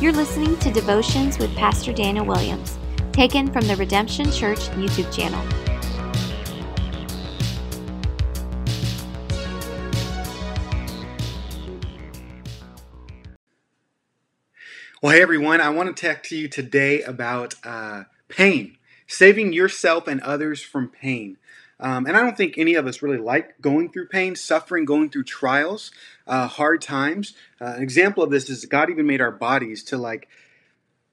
You're listening to Devotions with Pastor Daniel Williams, taken from the Redemption Church YouTube channel. Well, hey everyone, I want to talk to you today about uh, pain, saving yourself and others from pain. Um, and I don't think any of us really like going through pain, suffering, going through trials, uh, hard times. Uh, an example of this is God even made our bodies to like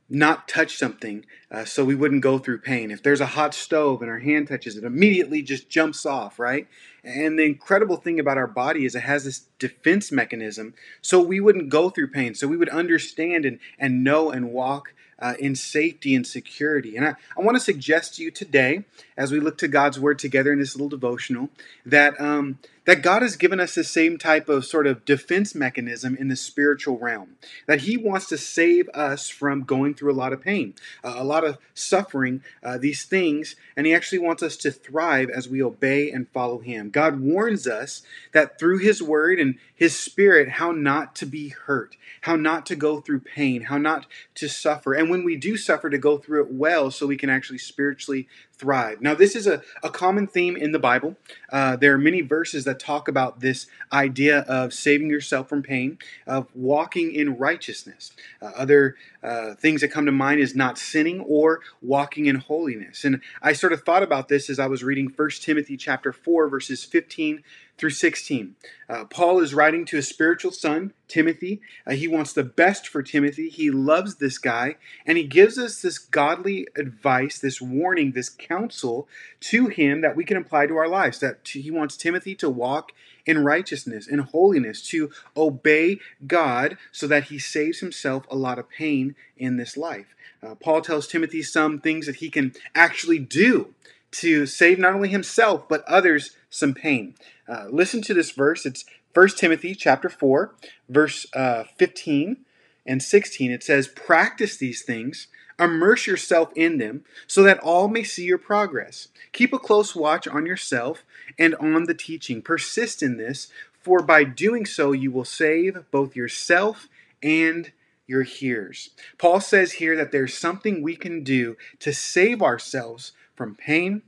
not touch something uh, so we wouldn't go through pain. If there's a hot stove and our hand touches it, immediately just jumps off, right? And the incredible thing about our body is it has this defense mechanism so we wouldn't go through pain, so we would understand and, and know and walk uh, in safety and security. And I, I want to suggest to you today, as we look to God's Word together in this little devotional, that um, that God has given us the same type of sort of defense mechanism in the spiritual realm. That He wants to save us from going through a lot of pain, uh, a lot of suffering, uh, these things, and He actually wants us to thrive as we obey and follow Him. God warns us that through His Word and His Spirit, how not to be hurt, how not to go through pain, how not to suffer, and when we do suffer, to go through it well so we can actually spiritually thrive. Now, this is a, a common theme in the Bible. Uh, there are many verses that talk about this idea of saving yourself from pain, of walking in righteousness. Uh, other uh, things that come to mind is not sinning or walking in holiness. And I sort of thought about this as I was reading 1 Timothy chapter 4, verses 15 through 16. Uh, Paul is writing to his spiritual son, Timothy. Uh, he wants the best for Timothy. He loves this guy, and he gives us this godly advice, this warning, this counsel to him that we can apply to our lives. That he wants Timothy to walk in righteousness, in holiness, to obey God so that he saves himself a lot of pain in this life. Uh, Paul tells Timothy some things that he can actually do to save not only himself but others some pain. Uh, listen to this verse. It's 1 Timothy chapter 4, verse uh, 15 and 16. It says, Practice these things, immerse yourself in them, so that all may see your progress. Keep a close watch on yourself and on the teaching. Persist in this, for by doing so you will save both yourself and your hearers. Paul says here that there's something we can do to save ourselves from pain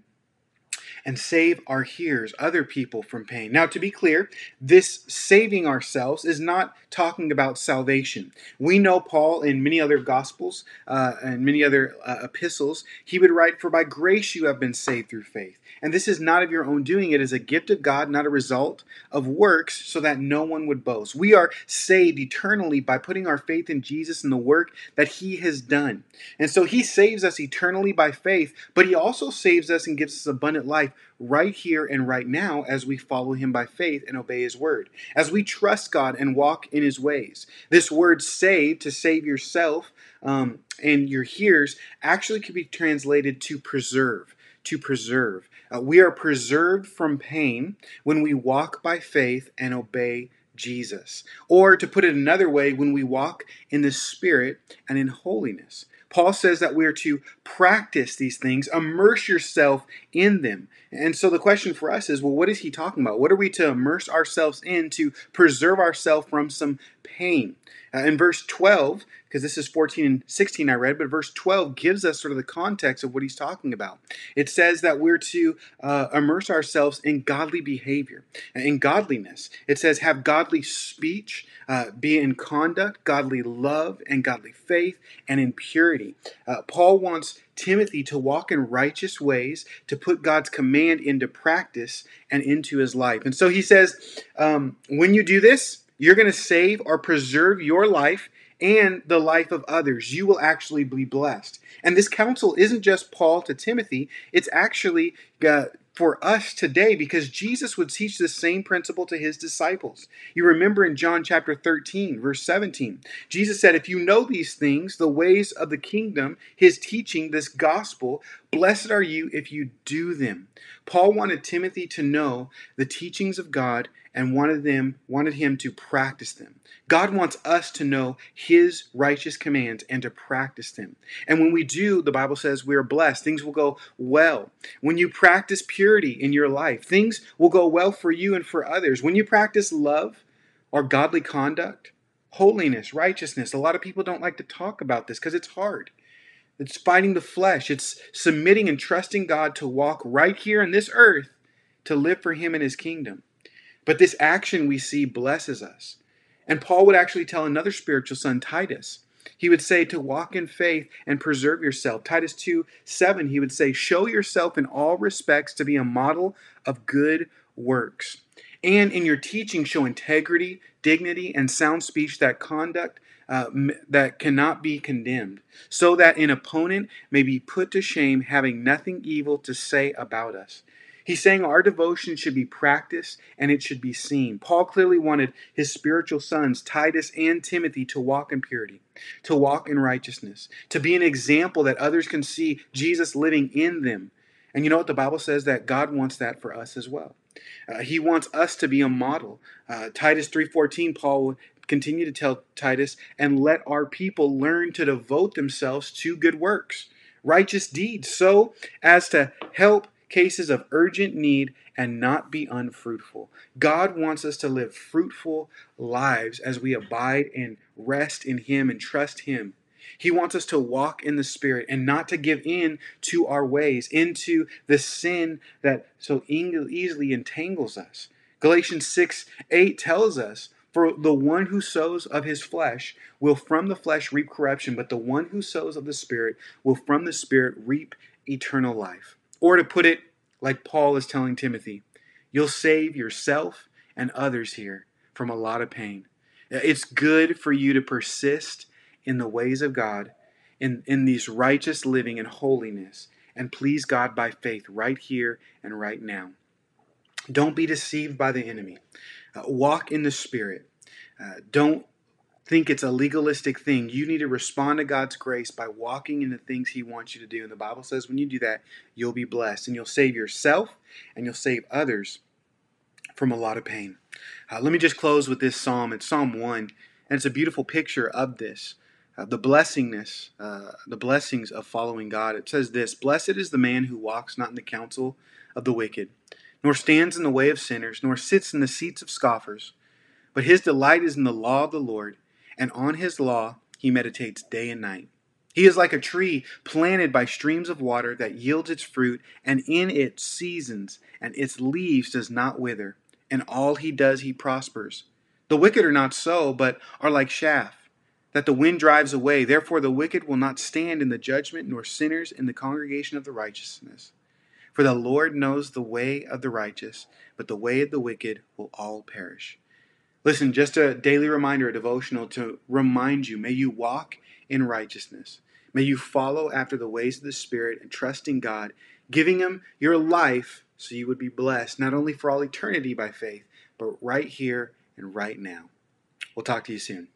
and save our hearers, other people from pain. Now, to be clear, this saving ourselves is not talking about salvation. We know Paul in many other gospels uh, and many other uh, epistles, he would write, For by grace you have been saved through faith. And this is not of your own doing, it is a gift of God, not a result of works, so that no one would boast. We are saved eternally by putting our faith in Jesus and the work that he has done. And so he saves us eternally by faith, but he also saves us and gives us abundant life right here and right now as we follow him by faith and obey his word, as we trust God and walk in his ways. This word save, to save yourself um, and your hearers, actually could be translated to preserve. To preserve. Uh, we are preserved from pain when we walk by faith and obey Jesus. Or to put it another way, when we walk in the Spirit and in holiness. Paul says that we're to practice these things, immerse yourself in them. And so the question for us is well, what is he talking about? What are we to immerse ourselves in to preserve ourselves from some pain? Uh, in verse 12, because this is 14 and 16 I read, but verse 12 gives us sort of the context of what he's talking about. It says that we're to uh, immerse ourselves in godly behavior, in godliness. It says, have godly speech, uh, be in conduct, godly love, and godly faith, and in purity. Uh, Paul wants Timothy to walk in righteous ways, to put God's command into practice and into his life. And so he says, um, when you do this, you're going to save or preserve your life and the life of others. You will actually be blessed. And this counsel isn't just Paul to Timothy, it's actually uh, for us today because Jesus would teach the same principle to his disciples. You remember in John chapter 13, verse 17, Jesus said, If you know these things, the ways of the kingdom, his teaching, this gospel, blessed are you if you do them. Paul wanted Timothy to know the teachings of God and wanted them wanted him to practice them. God wants us to know his righteous commands and to practice them. And when we do, the Bible says we are blessed. Things will go well. When you practice purity in your life, things will go well for you and for others. When you practice love or godly conduct holiness, righteousness. A lot of people don't like to talk about this because it's hard. It's fighting the flesh. It's submitting and trusting God to walk right here in this earth to live for Him and His kingdom. But this action we see blesses us. And Paul would actually tell another spiritual son, Titus, he would say to walk in faith and preserve yourself. Titus 2 7, he would say, Show yourself in all respects to be a model of good works. And in your teaching, show integrity, dignity, and sound speech that conduct uh, that cannot be condemned, so that an opponent may be put to shame, having nothing evil to say about us. He's saying our devotion should be practiced and it should be seen. Paul clearly wanted his spiritual sons, Titus and Timothy, to walk in purity, to walk in righteousness, to be an example that others can see Jesus living in them. And you know what the Bible says that God wants that for us as well. Uh, he wants us to be a model. Uh, Titus 3:14 Paul would continue to tell Titus and let our people learn to devote themselves to good works, righteous deeds so as to help cases of urgent need and not be unfruitful. God wants us to live fruitful lives as we abide and rest in Him and trust Him. He wants us to walk in the Spirit and not to give in to our ways, into the sin that so easily entangles us. Galatians 6 8 tells us, For the one who sows of his flesh will from the flesh reap corruption, but the one who sows of the Spirit will from the Spirit reap eternal life. Or to put it like Paul is telling Timothy, you'll save yourself and others here from a lot of pain. It's good for you to persist in the ways of God, in, in these righteous living and holiness, and please God by faith right here and right now. Don't be deceived by the enemy. Uh, walk in the Spirit. Uh, don't think it's a legalistic thing. You need to respond to God's grace by walking in the things He wants you to do. And the Bible says when you do that, you'll be blessed and you'll save yourself and you'll save others from a lot of pain. Uh, let me just close with this psalm. It's Psalm 1, and it's a beautiful picture of this. Uh, the blessingness, uh, the blessings of following God. It says this Blessed is the man who walks not in the counsel of the wicked, nor stands in the way of sinners, nor sits in the seats of scoffers, but his delight is in the law of the Lord and on his law he meditates day and night. He is like a tree planted by streams of water that yields its fruit, and in its seasons, and its leaves does not wither, and all he does he prospers. The wicked are not so, but are like chaff, that the wind drives away. Therefore the wicked will not stand in the judgment, nor sinners in the congregation of the righteousness. For the Lord knows the way of the righteous, but the way of the wicked will all perish. Listen, just a daily reminder, a devotional to remind you may you walk in righteousness. May you follow after the ways of the Spirit and trust in God, giving Him your life so you would be blessed, not only for all eternity by faith, but right here and right now. We'll talk to you soon.